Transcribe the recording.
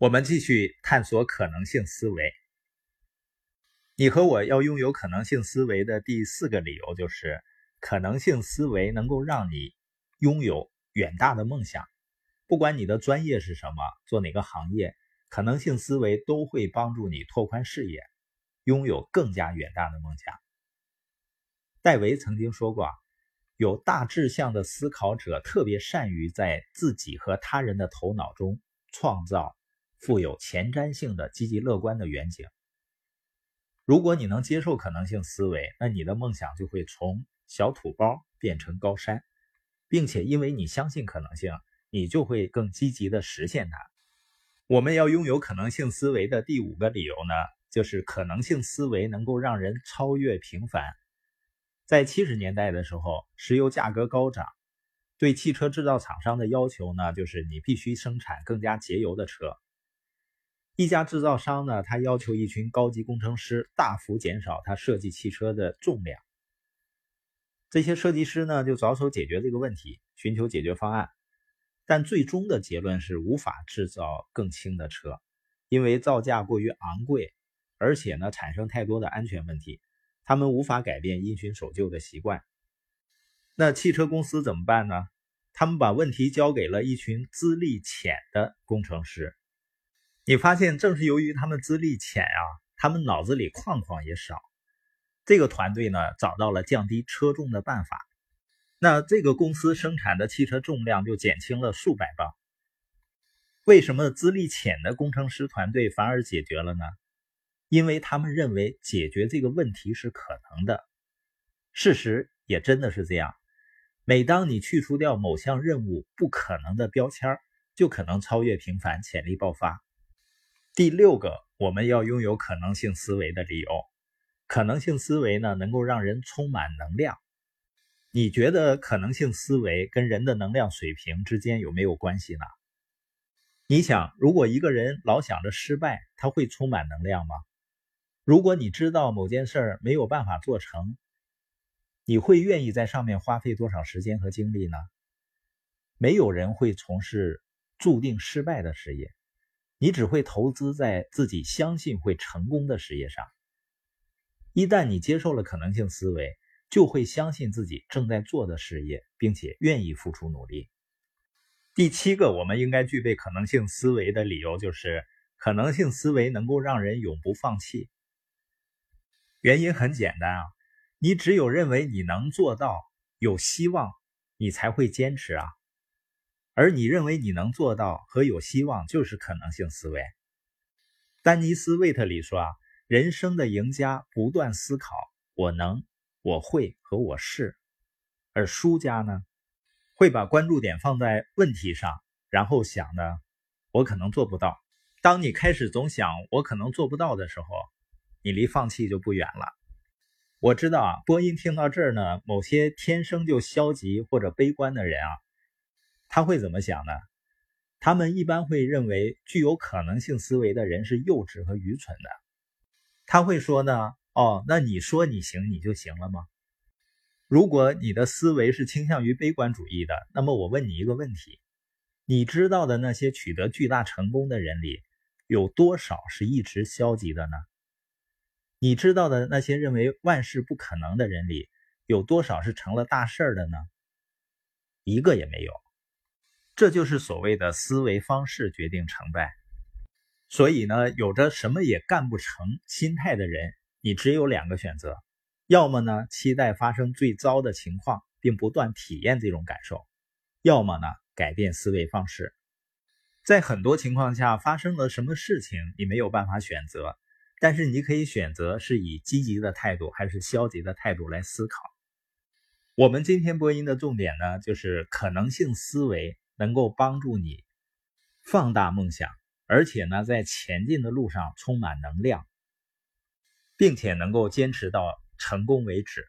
我们继续探索可能性思维。你和我要拥有可能性思维的第四个理由就是，可能性思维能够让你拥有远大的梦想。不管你的专业是什么，做哪个行业，可能性思维都会帮助你拓宽视野，拥有更加远大的梦想。戴维曾经说过：“有大志向的思考者特别善于在自己和他人的头脑中创造。”富有前瞻性的积极乐观的远景。如果你能接受可能性思维，那你的梦想就会从小土包变成高山，并且因为你相信可能性，你就会更积极的实现它。我们要拥有可能性思维的第五个理由呢，就是可能性思维能够让人超越平凡。在七十年代的时候，石油价格高涨，对汽车制造厂商的要求呢，就是你必须生产更加节油的车。一家制造商呢，他要求一群高级工程师大幅减少他设计汽车的重量。这些设计师呢，就着手解决这个问题，寻求解决方案。但最终的结论是无法制造更轻的车，因为造价过于昂贵，而且呢，产生太多的安全问题。他们无法改变因循守旧的习惯。那汽车公司怎么办呢？他们把问题交给了一群资历浅的工程师。你发现，正是由于他们资历浅啊，他们脑子里框框也少。这个团队呢，找到了降低车重的办法。那这个公司生产的汽车重量就减轻了数百磅。为什么资历浅的工程师团队反而解决了呢？因为他们认为解决这个问题是可能的。事实也真的是这样。每当你去除掉某项任务不可能的标签，就可能超越平凡，潜力爆发。第六个，我们要拥有可能性思维的理由。可能性思维呢，能够让人充满能量。你觉得可能性思维跟人的能量水平之间有没有关系呢？你想，如果一个人老想着失败，他会充满能量吗？如果你知道某件事儿没有办法做成，你会愿意在上面花费多少时间和精力呢？没有人会从事注定失败的事业。你只会投资在自己相信会成功的事业上。一旦你接受了可能性思维，就会相信自己正在做的事业，并且愿意付出努力。第七个，我们应该具备可能性思维的理由就是，可能性思维能够让人永不放弃。原因很简单啊，你只有认为你能做到，有希望，你才会坚持啊。而你认为你能做到和有希望，就是可能性思维。丹尼斯·魏特里说：“啊，人生的赢家不断思考‘我能’‘我会’和‘我是’，而输家呢，会把关注点放在问题上，然后想呢，我可能做不到。当你开始总想我可能做不到的时候，你离放弃就不远了。我知道啊，播音听到这儿呢，某些天生就消极或者悲观的人啊。”他会怎么想呢？他们一般会认为具有可能性思维的人是幼稚和愚蠢的。他会说呢：“哦，那你说你行，你就行了吗？”如果你的思维是倾向于悲观主义的，那么我问你一个问题：你知道的那些取得巨大成功的人里，有多少是一直消极的呢？你知道的那些认为万事不可能的人里，有多少是成了大事的呢？一个也没有。这就是所谓的思维方式决定成败。所以呢，有着什么也干不成心态的人，你只有两个选择：要么呢，期待发生最糟的情况，并不断体验这种感受；要么呢，改变思维方式。在很多情况下，发生了什么事情，你没有办法选择，但是你可以选择是以积极的态度还是消极的态度来思考。我们今天播音的重点呢，就是可能性思维。能够帮助你放大梦想，而且呢，在前进的路上充满能量，并且能够坚持到成功为止。